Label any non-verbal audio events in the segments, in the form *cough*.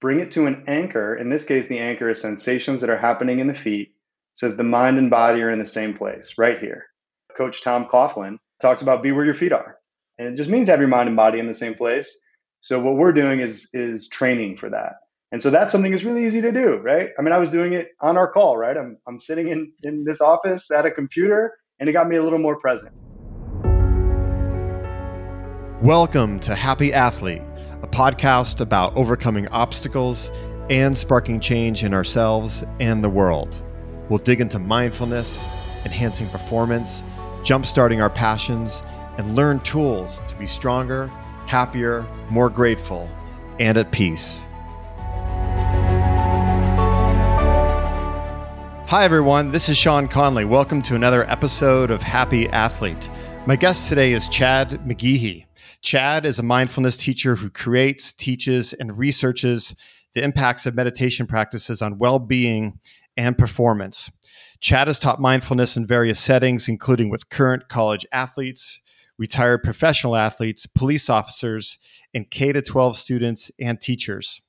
bring it to an anchor. In this case, the anchor is sensations that are happening in the feet so that the mind and body are in the same place, right here. Coach Tom Coughlin talks about be where your feet are. And it just means have your mind and body in the same place. So what we're doing is is training for that. And so that's something that's really easy to do, right? I mean, I was doing it on our call, right? I'm, I'm sitting in, in this office at a computer and it got me a little more present. Welcome to Happy Athlete, a podcast about overcoming obstacles and sparking change in ourselves and the world. We'll dig into mindfulness, enhancing performance, jumpstarting our passions, and learn tools to be stronger, happier, more grateful, and at peace. Hi, everyone. This is Sean Conley. Welcome to another episode of Happy Athlete. My guest today is Chad McGehee. Chad is a mindfulness teacher who creates, teaches, and researches the impacts of meditation practices on well being and performance. Chad has taught mindfulness in various settings, including with current college athletes, retired professional athletes, police officers, and K 12 students and teachers.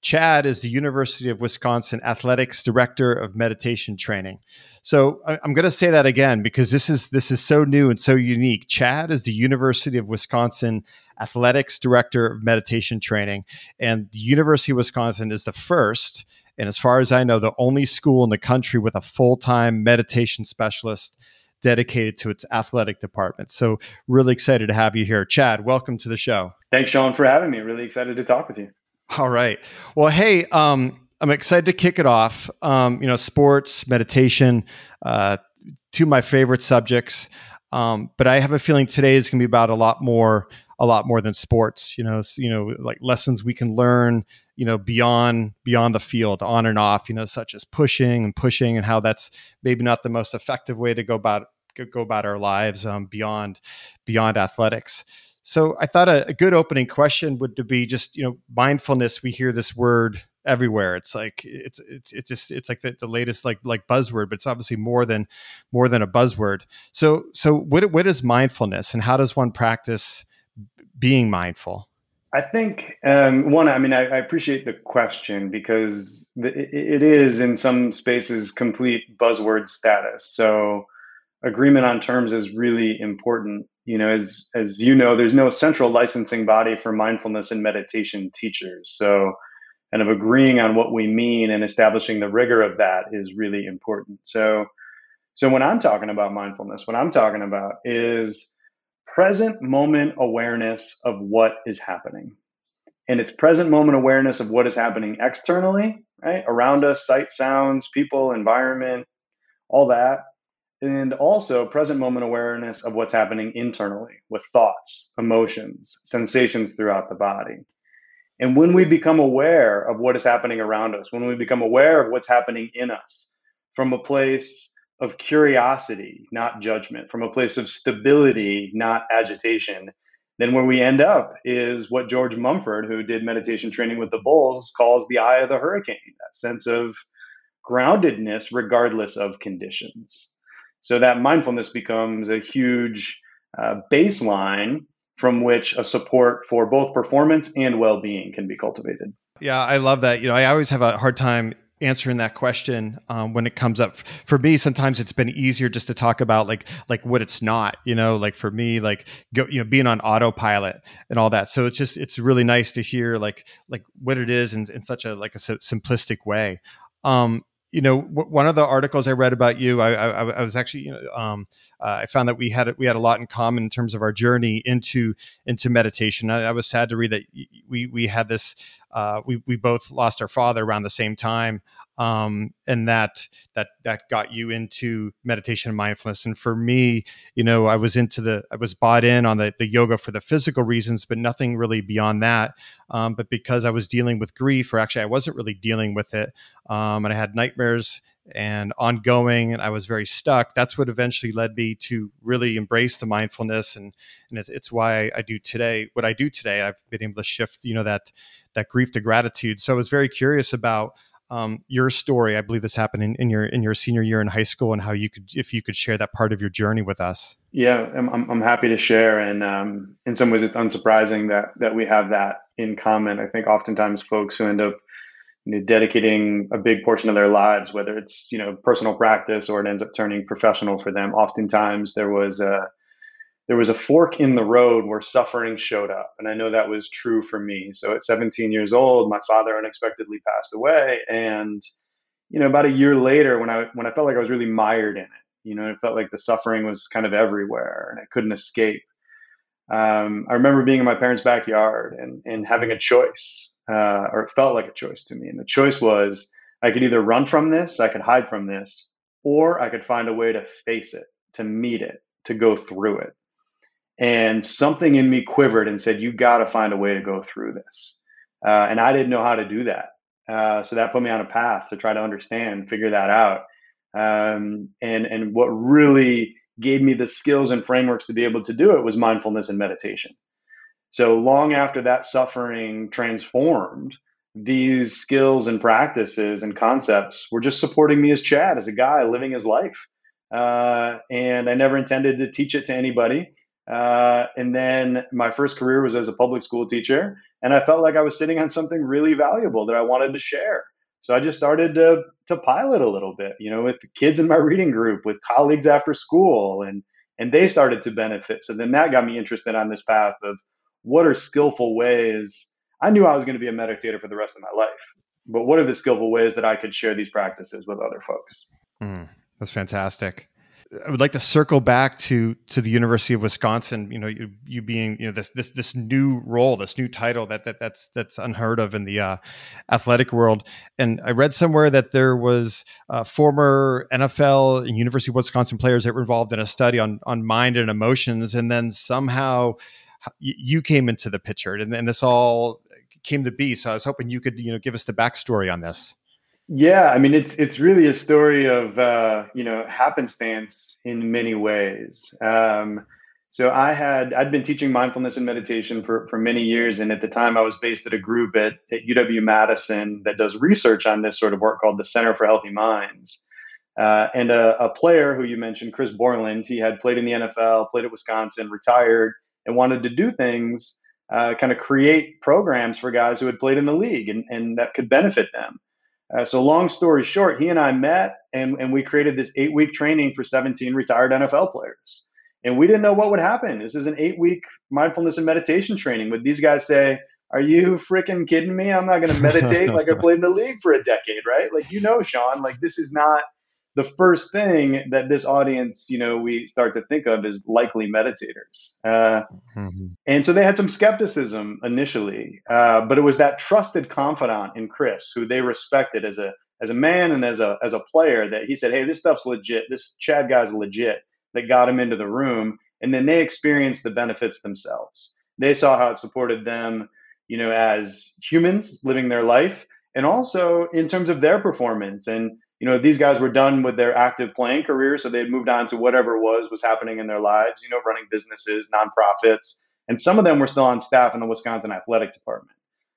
Chad is the University of Wisconsin Athletics Director of Meditation Training. So I'm going to say that again because this is this is so new and so unique. Chad is the University of Wisconsin Athletics Director of Meditation Training, and the University of Wisconsin is the first, and as far as I know, the only school in the country with a full time meditation specialist dedicated to its athletic department. So really excited to have you here, Chad. Welcome to the show. Thanks, Sean, for having me. Really excited to talk with you. *laughs* All right. Well, hey, um, I'm excited to kick it off. Um, you know, sports, meditation, uh, two of my favorite subjects. Um, but I have a feeling today is going to be about a lot more, a lot more than sports. You know, you know, like lessons we can learn. You know, beyond beyond the field, on and off. You know, such as pushing and pushing, and how that's maybe not the most effective way to go about go about our lives um, beyond beyond athletics. So I thought a, a, good opening question would be just you know mindfulness. We hear this word everywhere. It's like it's it's it's just it's like the, the latest like like buzzword, but it's obviously more than more than a buzzword. So so what what is mindfulness, and how does one practice being mindful? I think um, one. I mean, I, I, appreciate the question because the, it is in some spaces complete buzzword status. So agreement on terms is really important you know as as you know there's no central licensing body for mindfulness and meditation teachers. So kind of agreeing on what we mean and establishing the rigor of that is really important. So so when i'm talking about mindfulness what i'm talking about is present moment awareness of what is happening. And it's present moment awareness of what is happening externally right? Around us sight sounds people environment all that and also present moment awareness of what's happening internally with thoughts, emotions, sensations throughout the body. And when we become aware of what is happening around us, when we become aware of what's happening in us from a place of curiosity, not judgment, from a place of stability, not agitation, then where we end up is what George Mumford, who did meditation training with the bulls, calls the eye of the hurricane, that sense of groundedness regardless of conditions. So that mindfulness becomes a huge uh, baseline from which a support for both performance and well-being can be cultivated. Yeah, I love that. You know, I always have a hard time answering that question um, when it comes up for me sometimes it's been easier just to talk about like like what it's not you know like for me like go you know being on autopilot and all that so it's just it's really nice to hear like like what it is in, in such a like a simplistic way um you know, w- one of the articles I read about you, I, I, I was actually, you know, um, uh, I found that we had we had a lot in common in terms of our journey into into meditation. I, I was sad to read that we we had this uh, we we both lost our father around the same time, um, and that that that got you into meditation and mindfulness. And for me, you know, I was into the I was bought in on the the yoga for the physical reasons, but nothing really beyond that. Um, but because I was dealing with grief, or actually I wasn't really dealing with it, um, and I had nightmares and ongoing and i was very stuck that's what eventually led me to really embrace the mindfulness and and it's, it's why i do today what i do today i've been able to shift you know that that grief to gratitude so i was very curious about um, your story i believe this happened in, in your in your senior year in high school and how you could if you could share that part of your journey with us Yeah, I'm, I'm happy to share. And um, in some ways, it's unsurprising that, that we have that in common. I think oftentimes folks who end up you know, dedicating a big portion of their lives, whether it's you know personal practice or it ends up turning professional for them, oftentimes there was a there was a fork in the road where suffering showed up, and I know that was true for me. So at 17 years old, my father unexpectedly passed away, and you know about a year later, when I when I felt like I was really mired in it, you know, it felt like the suffering was kind of everywhere, and I couldn't escape. Um, I remember being in my parents' backyard and, and having a choice uh, or it felt like a choice to me. And the choice was I could either run from this, I could hide from this, or I could find a way to face it, to meet it, to go through it. And something in me quivered and said, You got to find a way to go through this. Uh, and I didn't know how to do that. Uh, so that put me on a path to try to understand, figure that out. Um, and, and what really gave me the skills and frameworks to be able to do it was mindfulness and meditation. So long after that suffering transformed, these skills and practices and concepts were just supporting me as Chad, as a guy living his life. Uh, and I never intended to teach it to anybody. Uh, and then my first career was as a public school teacher, and I felt like I was sitting on something really valuable that I wanted to share. So I just started to to pilot a little bit, you know, with the kids in my reading group, with colleagues after school, and and they started to benefit. So then that got me interested on this path of what are skillful ways? I knew I was going to be a meditator for the rest of my life, but what are the skillful ways that I could share these practices with other folks? Mm, that's fantastic. I would like to circle back to to the University of Wisconsin. You know, you, you being you know this this this new role, this new title that that that's that's unheard of in the uh, athletic world. And I read somewhere that there was uh, former NFL and University of Wisconsin players that were involved in a study on on mind and emotions, and then somehow you came into the picture and, and this all came to be. So I was hoping you could, you know, give us the backstory on this. Yeah, I mean it's it's really a story of uh, you know happenstance in many ways. Um, so I had I'd been teaching mindfulness and meditation for for many years, and at the time I was based at a group at, at UW Madison that does research on this sort of work called the Center for Healthy Minds. Uh, and a, a, player who you mentioned, Chris Borland, he had played in the NFL, played at Wisconsin, retired, and wanted to do things, uh, kind of create programs for guys who had played in the league and, and that could benefit them. Uh, so, long story short, he and I met and, and we created this eight week training for 17 retired NFL players. And we didn't know what would happen. This is an eight week mindfulness and meditation training. Would these guys say, Are you freaking kidding me? I'm not going to meditate like I *laughs* played in the league for a decade, right? Like, you know, Sean, like this is not the first thing that this audience, you know, we start to think of is likely meditators. Uh, mm-hmm. And so they had some skepticism initially, uh, but it was that trusted confidant in Chris, who they respected as a as a man and as a as a player, that he said, "Hey, this stuff's legit. This Chad guy's legit." That got him into the room, and then they experienced the benefits themselves. They saw how it supported them, you know, as humans living their life, and also in terms of their performance and you know these guys were done with their active playing career so they had moved on to whatever was was happening in their lives you know running businesses nonprofits and some of them were still on staff in the wisconsin athletic department.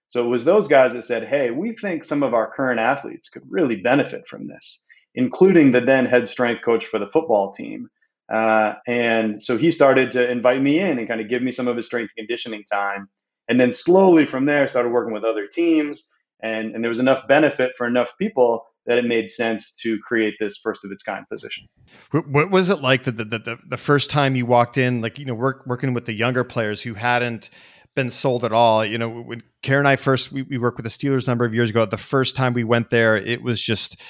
So it was those guys that said hey we think some of our current athletes could really benefit from this including the then head strength coach for the football team. Uh, and so he started to invite me in and kind of give me some of his strength conditioning time. And then slowly from there started working with other teams and, and there was enough benefit for enough people that it made sense to create this first of its kind position. What was it like the, the, the, the first time you walked in, like, you know, work, working with the younger players who hadn't been sold at all? You know, when Karen and I first, we, we worked with the Steelers a number of years ago. The first time we went there, it was just,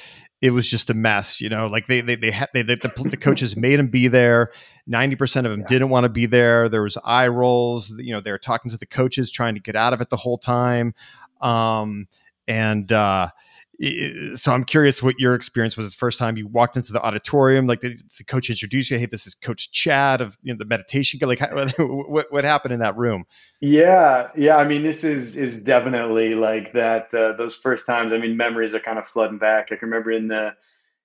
it was just a mess, you know. Like they they they, had, they, they the, the, coaches made them be there. Ninety percent of them yeah. didn't want to be there. There was eye rolls. You know, they were talking to the coaches, trying to get out of it the whole time. Um, and uh, so I'm curious what your experience was the first time you walked into the auditorium, like the, the coach introduced you. Hey, this is Coach Chad of you know, the meditation. Like, *laughs* what what happened in that room? Yeah, yeah. I mean, this is is definitely like that. Uh, those first times. I mean, memories are kind of flooding back. I can remember in the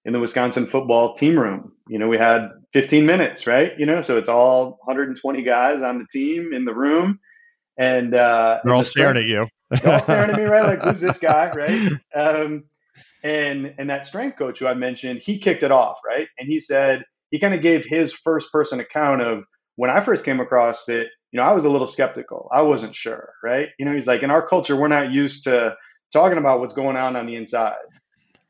in the Wisconsin football team room. You know, we had 15 minutes, right? You know, so it's all 120 guys on the team in the room, and uh, they're all staring at you. They're all staring at me, right? Like, who's this guy, right? *laughs* Um, and and that strength coach who I mentioned, he kicked it off, right? And he said, he he kind of gave his first person account of when I first came across it, you know, I was a little skeptical. I wasn't sure, right? You know, he's like, in our culture, we're not used to talking about what's going on on the inside.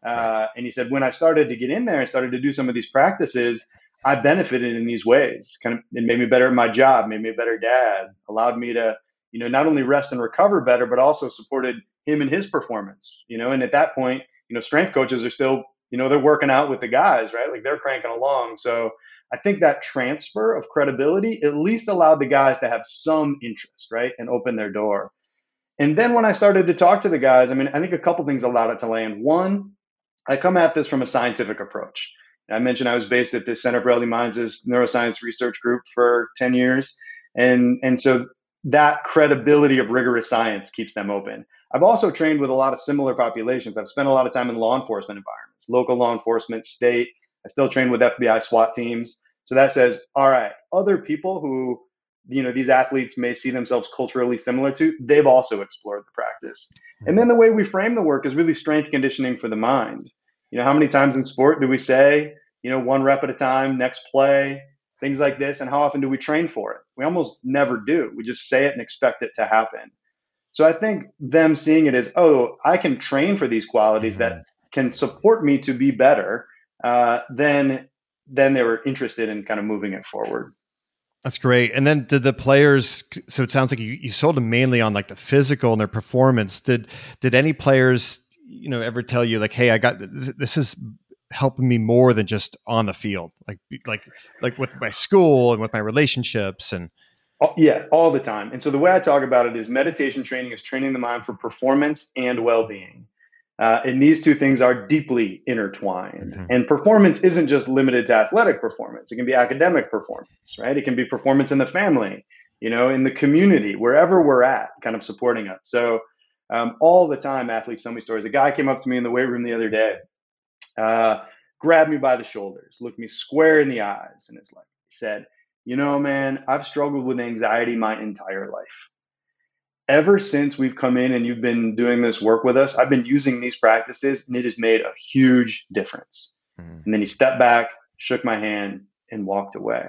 Uh, and he said, when I started to get in there and started to do some of these practices, I benefited in these ways. Kind of, it made me better at my job, made me a better dad, allowed me to, you know, not only rest and recover better, but also supported him in his performance. You know, and at that point, you know, strength coaches are still, you know, they're working out with the guys, right? Like they're cranking along. So I think that transfer of credibility at least allowed the guys to have some interest, right, and open their door. And then when I started to talk to the guys, I mean, I think a couple things allowed it to land. One, I come at this from a scientific approach. I mentioned I was based at the Center for Healthy Minds' neuroscience research group for 10 years. And, and so that credibility of rigorous science keeps them open. I've also trained with a lot of similar populations. I've spent a lot of time in law enforcement environments, local law enforcement, state. I still train with FBI SWAT teams. So that says, all right, other people who, you know, these athletes may see themselves culturally similar to, they've also explored the practice. And then the way we frame the work is really strength conditioning for the mind. You know, how many times in sport do we say, you know, one rep at a time, next play, things like this? And how often do we train for it? We almost never do. We just say it and expect it to happen. So I think them seeing it as, oh, I can train for these qualities mm-hmm. that can support me to be better, uh, then then they were interested in kind of moving it forward. That's great. And then did the players? So it sounds like you, you sold them mainly on like the physical and their performance. Did did any players you know ever tell you like, hey, I got this is helping me more than just on the field, like like like with my school and with my relationships and. Yeah, all the time. And so the way I talk about it is meditation training is training the mind for performance and well being. Uh, and these two things are deeply intertwined. Mm-hmm. And performance isn't just limited to athletic performance, it can be academic performance, right? It can be performance in the family, you know, in the community, wherever we're at, kind of supporting us. So, um, all the time, athletes tell me stories. A guy came up to me in the weight room the other day, uh, grabbed me by the shoulders, looked me square in the eyes, and is like, he said, You know, man, I've struggled with anxiety my entire life ever since we've come in and you've been doing this work with us, I've been using these practices and it has made a huge difference. Mm. And then he stepped back, shook my hand, and walked away.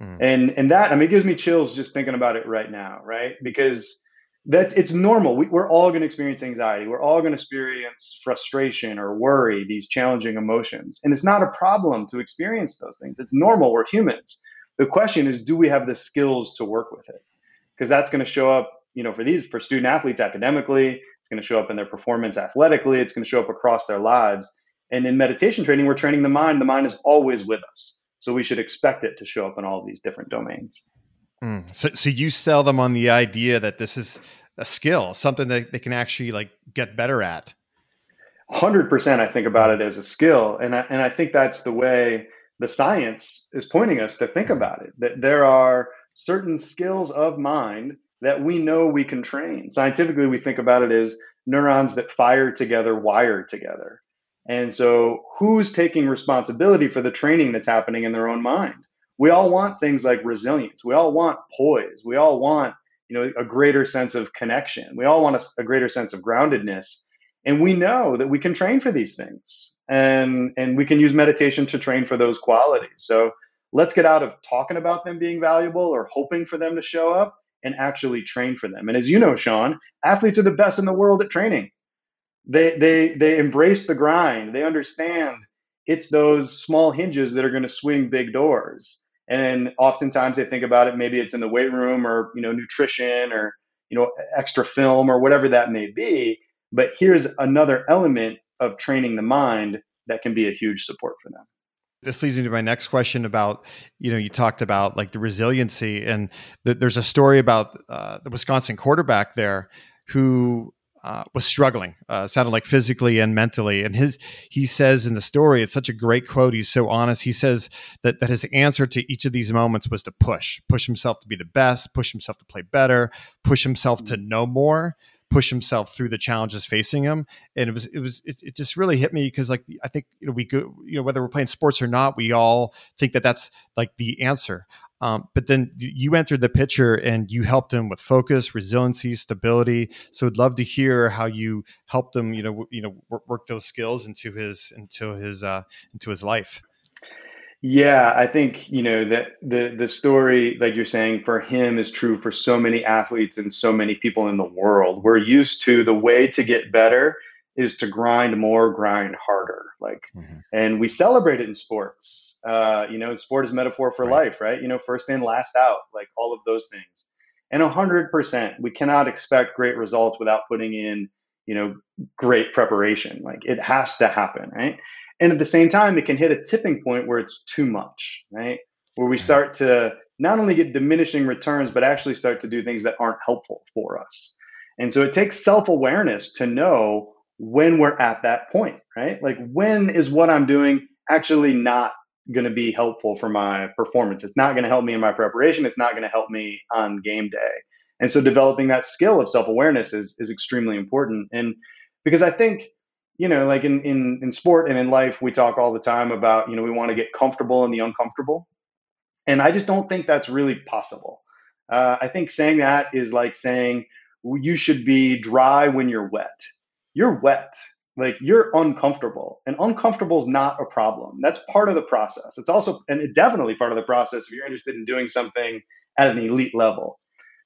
Mm. And and that I mean it gives me chills just thinking about it right now, right? Because that's it's normal. We, we're all going to experience anxiety. We're all going to experience frustration or worry, these challenging emotions. And it's not a problem to experience those things. It's normal. We're humans. The question is, do we have the skills to work with it? Because that's going to show up you know, for these, for student athletes academically, it's going to show up in their performance athletically, it's going to show up across their lives. And in meditation training, we're training the mind. The mind is always with us. So we should expect it to show up in all these different domains. Mm. So, so you sell them on the idea that this is a skill, something that they can actually like get better at. Hundred percent. I think about it as a skill, and I, and I think that's the way the science is pointing us to think about it. That there are certain skills of mind that we know we can train. Scientifically, we think about it as neurons that fire together, wire together. And so, who's taking responsibility for the training that's happening in their own mind? We all want things like resilience. We all want poise. We all want, you know, a greater sense of connection. We all want a, a greater sense of groundedness. And we know that we can train for these things, and and we can use meditation to train for those qualities. So let's get out of talking about them being valuable or hoping for them to show up and actually train for them. And as you know, Sean, athletes are the best in the world at training. They they they embrace the grind. They understand it's those small hinges that are going to swing big doors. And oftentimes they think about it. Maybe it's in the weight room or you know nutrition or you know extra film or whatever that may be. But here's another element of training the mind that can be a huge support for them this leads me to my next question about you know you talked about like the resiliency and there's a story about uh, the wisconsin quarterback there who uh, was struggling uh, sounded like physically and mentally. And his he says in the story it's such a great quote he's so honest he says that that his answer to each of these moments was to push push himself to be the best push himself to play better push himself to know more push himself through the challenges facing him. And it was it was it, it just really hit me because like I think you know we go you know whether we're playing sports or not, we all think that that's like the answer. Um, but then you entered the picture and you helped him with focus, resiliency, stability. So I'd love to hear how you helped him, you know, you know, work, work those skills into his into his uh, into his life. Yeah, I think, you know, that the the story, like you're saying, for him is true for so many athletes and so many people in the world. We're used to the way to get better is to grind more, grind harder. Like, mm-hmm. and we celebrate it in sports. Uh, you know, sport is metaphor for right. life, right? You know, first in, last out, like all of those things. And a hundred percent, we cannot expect great results without putting in, you know, great preparation. Like it has to happen, right? And at the same time, it can hit a tipping point where it's too much, right? Where we mm-hmm. start to not only get diminishing returns, but actually start to do things that aren't helpful for us. And so it takes self awareness to know when we're at that point, right? Like, when is what I'm doing actually not going to be helpful for my performance? It's not going to help me in my preparation. It's not going to help me on game day. And so developing that skill of self awareness is, is extremely important. And because I think you know, like in, in, in sport and in life, we talk all the time about, you know, we want to get comfortable in the uncomfortable. And I just don't think that's really possible. Uh, I think saying that is like saying you should be dry when you're wet. You're wet, like you're uncomfortable, and uncomfortable is not a problem. That's part of the process. It's also, and it definitely part of the process if you're interested in doing something at an elite level.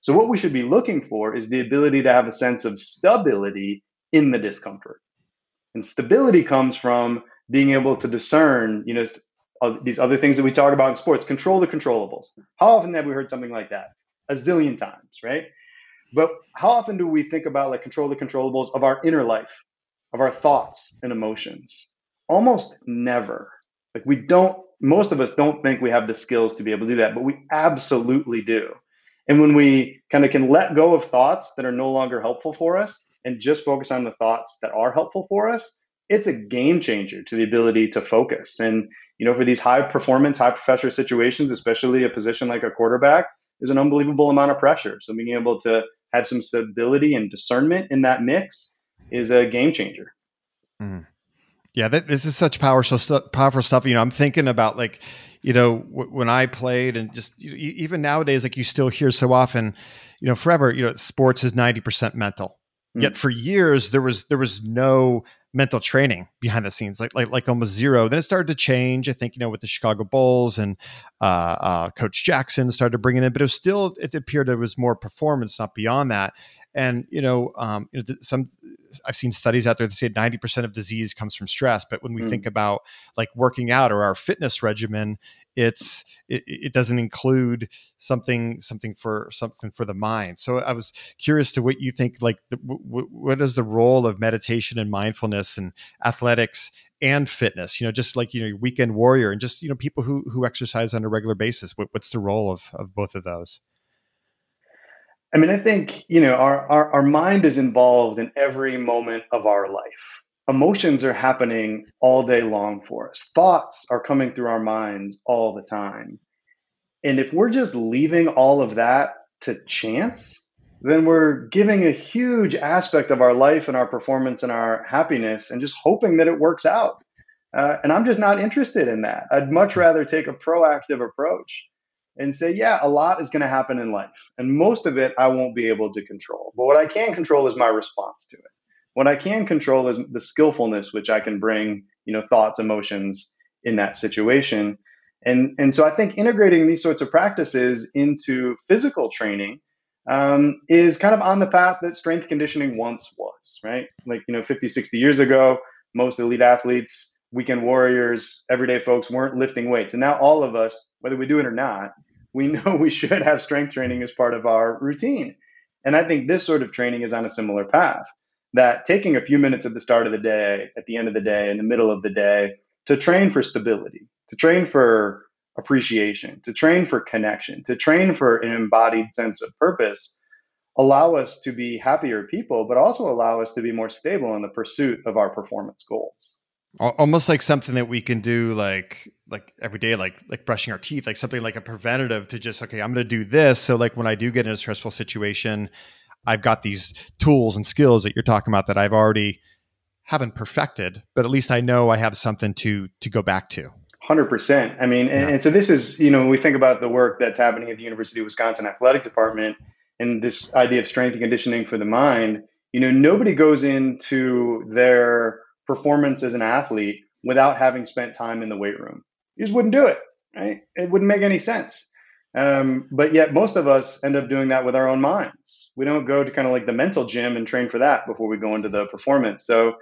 So, what we should be looking for is the ability to have a sense of stability in the discomfort. And stability comes from being able to discern, you know, uh, these other things that we talk about in sports, control the controllables. How often have we heard something like that? A zillion times, right? But how often do we think about like control the controllables of our inner life, of our thoughts and emotions? Almost never. Like we don't, most of us don't think we have the skills to be able to do that, but we absolutely do. And when we kind of can let go of thoughts that are no longer helpful for us and just focus on the thoughts that are helpful for us, it's a game changer to the ability to focus. And, you know, for these high performance, high pressure situations, especially a position like a quarterback, there's an unbelievable amount of pressure. So being able to have some stability and discernment in that mix is a game changer. Mm. Yeah, this is such powerful stuff. Powerful stuff. You know, I'm thinking about like, you know, w- when I played, and just you even nowadays, like you still hear so often, you know, forever, you know, sports is 90 percent mental. Mm. Yet for years there was there was no mental training behind the scenes, like like like almost zero. Then it started to change. I think you know with the Chicago Bulls and uh, uh, Coach Jackson started bringing in, but it was still it appeared there was more performance, not beyond that. And you know, um, you know, some I've seen studies out there that say ninety percent of disease comes from stress. But when we mm. think about like working out or our fitness regimen, it's it, it, doesn't include something something for something for the mind. So I was curious to what you think. Like, the, w- what is the role of meditation and mindfulness and athletics and fitness? You know, just like you know, weekend warrior and just you know, people who who exercise on a regular basis. What, what's the role of of both of those? I mean, I think, you know, our, our, our mind is involved in every moment of our life. Emotions are happening all day long for us. Thoughts are coming through our minds all the time. And if we're just leaving all of that to chance, then we're giving a huge aspect of our life and our performance and our happiness and just hoping that it works out. Uh, and I'm just not interested in that. I'd much rather take a proactive approach and say, yeah, a lot is going to happen in life. And most of it I won't be able to control. But what I can control is my response to it. What I can control is the skillfulness which I can bring, you know, thoughts, emotions in that situation. And, and so I think integrating these sorts of practices into physical training um, is kind of on the path that strength conditioning once was, right? Like, you know, 50, 60 years ago, most elite athletes weekend warriors, everyday folks weren't lifting weights. And now all of us, whether we do it or not, we know we should have strength training as part of our routine. And I think this sort of training is on a similar path that taking a few minutes at the start of the day, at the end of the day, in the middle of the day to train for stability, to train for appreciation, to train for connection, to train for an embodied sense of purpose allow us to be happier people, but also allow us to be more stable in the pursuit of our performance goals almost like something that we can do like like every day like like brushing our teeth like something like a preventative to just okay i'm going to do this. So like when i do get in a stressful situation i've got these tools and skills that you're talking about that i've already haven't perfected but at least i know i have something to to go back to. 100% i mean and, and so this is you know when we think about the work that's happening at the university of wisconsin athletic department and this idea of strength and conditioning for the mind you know nobody goes into their performance as an athlete without having spent time in the weight room. You just wouldn't do it. right? It wouldn't make any sense. Um, but yet, most of us end up doing that with our own minds. We don't go to kind of like the mental gym and train for that before we go into the performance. So,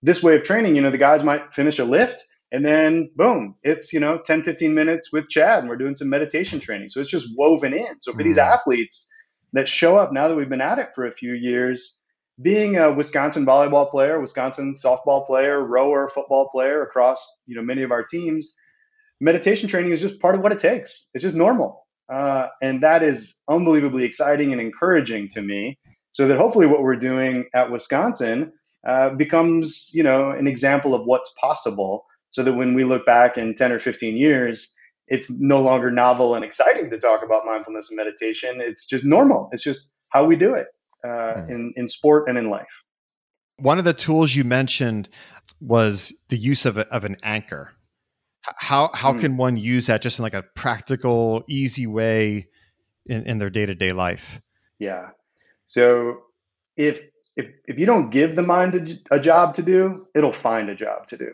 this way of training, you know, the guys might finish a lift and then boom, it's, you know, 10, 15 minutes with Chad and we're doing some meditation training. So, it's just woven in. So, for mm-hmm. these athletes that show up now that we've been at it for a few years, being a Wisconsin volleyball player, Wisconsin softball player, rower, football player across, you know, many of our teams, meditation training is just part of what it takes. It's just normal uh, and that is unbelievably exciting and encouraging to me. So that hopefully what we're doing at Wisconsin uh, becomes, you know, an example of what's possible. So that when we look back in 10 or 15 years, it's no longer novel and exciting to talk about mindfulness and meditation. It's just normal. It's just how we do it uh, mm. in, in sport and in life. One of the tools you mentioned was the use of, a, of an anchor. How how hmm. can one use that just in like a practical easy way in, in their day-to-day life? Yeah. So if if if you don't give the mind a, a job to do it'll find a job to do.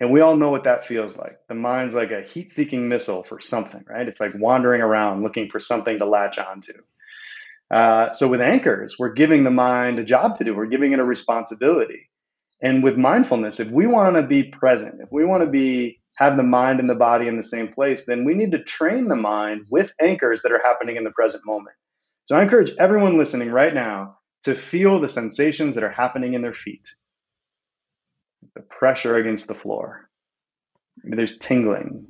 And we all know what that feels like. The mind's like a heat-seeking missile for something right? It's like wandering around looking for something to latch onto uh, so with anchors we're giving the mind a job to do we're giving it a responsibility and with mindfulness if we want to be present if we want to be have the mind and the body in the same place, then we need to train the mind with anchors that are happening in the present moment. So I encourage everyone listening right now to feel the sensations that are happening in their feet. The pressure against the floor. Maybe there's tingling.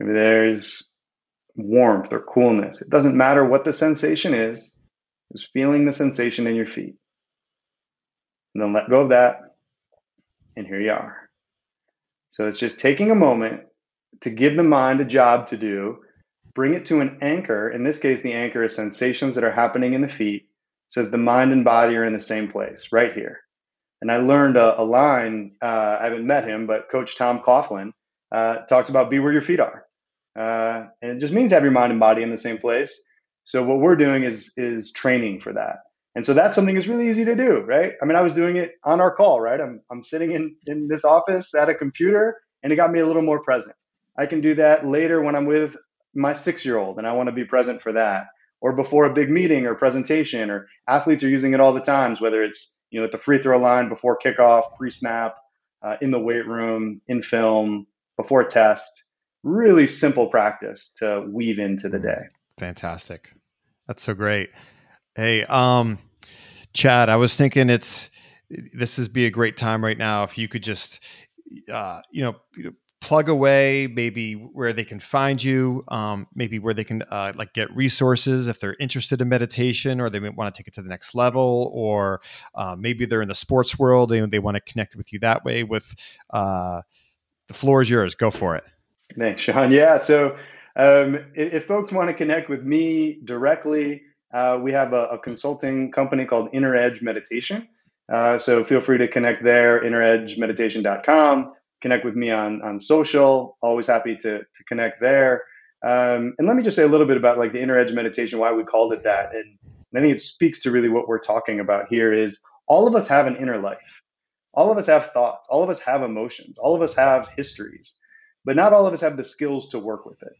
Maybe there's warmth or coolness. It doesn't matter what the sensation is, just feeling the sensation in your feet. And then let go of that. And here you are. So it's just taking a moment to give the mind a job to do, bring it to an anchor. In this case, the anchor is sensations that are happening in the feet so that the mind and body are in the same place, right here. And I learned a, a line, uh, I haven't met him, but Coach Tom Coughlin uh, talks about be where your feet are. Uh, and it just means have your mind and body in the same place. So what we're doing is is training for that. And so that's something that's really easy to do, right? I mean, I was doing it on our call, right? I'm, I'm sitting in, in this office at a computer and it got me a little more present. I can do that later when I'm with my six year old and I want to be present for that. Or before a big meeting or presentation, or athletes are using it all the times, whether it's you know at the free throw line before kickoff, pre snap, uh, in the weight room, in film, before test. Really simple practice to weave into the mm. day. Fantastic. That's so great. Hey, um, Chad, I was thinking it's this is be a great time right now if you could just, uh, you know, plug away maybe where they can find you, um, maybe where they can uh, like get resources if they're interested in meditation or they want to take it to the next level, or uh, maybe they're in the sports world and they want to connect with you that way. With uh, the floor is yours. Go for it. Thanks, Sean. *laughs* Yeah. So um, if, folks want to connect with me directly. Uh, we have a, a, consulting company called Inner Edge Meditation. Uh, so feel free to connect there, inneredgemeditation.com. Connect with me on, on social. Always happy to, to connect there. Um, and let me just say a little bit about like the Inner Edge Meditation, why we called it that. And I think it speaks to really what we're talking about here is all of us have an inner life. All of us have thoughts. All of us have emotions. All of us have histories. But not all of us have the skills to work with it.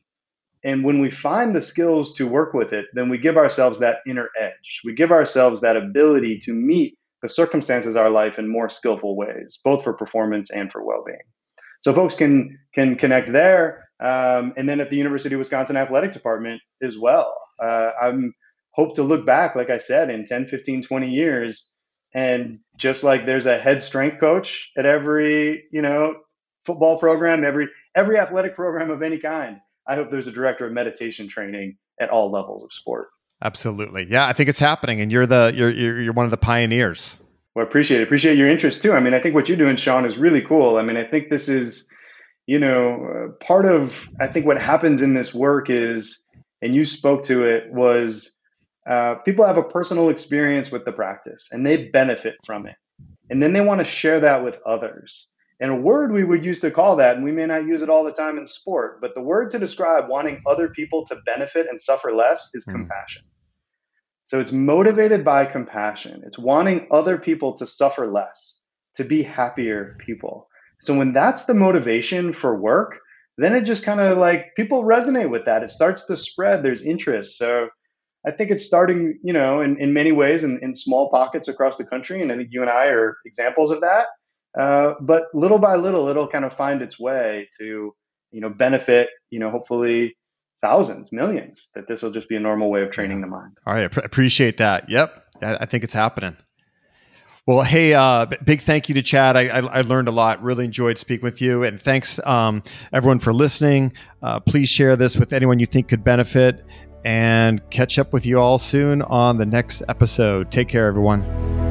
And when we find the skills to work with it, then we give ourselves that inner edge. We give ourselves that ability to meet the circumstances of our life in more skillful ways, both for performance and for well-being. So folks can can connect there, um, and then at the University of Wisconsin Athletic Department as well. Uh, I'm hope to look back, like I said, in 10, 15, 20 years, and just like there's a head strength coach at every you know football program, every every athletic program of any kind I hope there's a director of meditation training at all levels of sport. Absolutely. Yeah, I think it's happening and you're the you're you're, you're one of the pioneers. Well, I appreciate it. Appreciate your interest too. I mean, I think what you're doing, Sean, is really cool. I mean, I think this is, you know, uh, part of I think what happens in this work is, and you spoke to it, was uh, people have a personal experience with the practice and they benefit from it, and then they want to share that with others. And a word we would use to call that, and we may not use it all the time in sport, but the word to describe wanting other people to benefit and suffer less is mm. compassion. So it's motivated by compassion. It's wanting other people to suffer less, to be happier people. So when that's the motivation for work, then it just kind of like people resonate with that. It starts to spread. There's interest. So I think it's starting, you know, in, in many ways in, in small pockets across the country. And I think you and I are examples of that. Uh, but little by little, it'll kind of find its way to, you know, benefit, you know, hopefully thousands, millions, that this will just be a normal way of training the mind. All right. I appreciate that. Yep. I think it's happening. Well, hey, uh, big thank you to Chad. I, I, I, learned a lot. Really enjoyed speaking with you, and thanks um, everyone for listening. Uh, please share this with anyone you think could benefit, and catch up with you all soon on the next episode. Take care, everyone.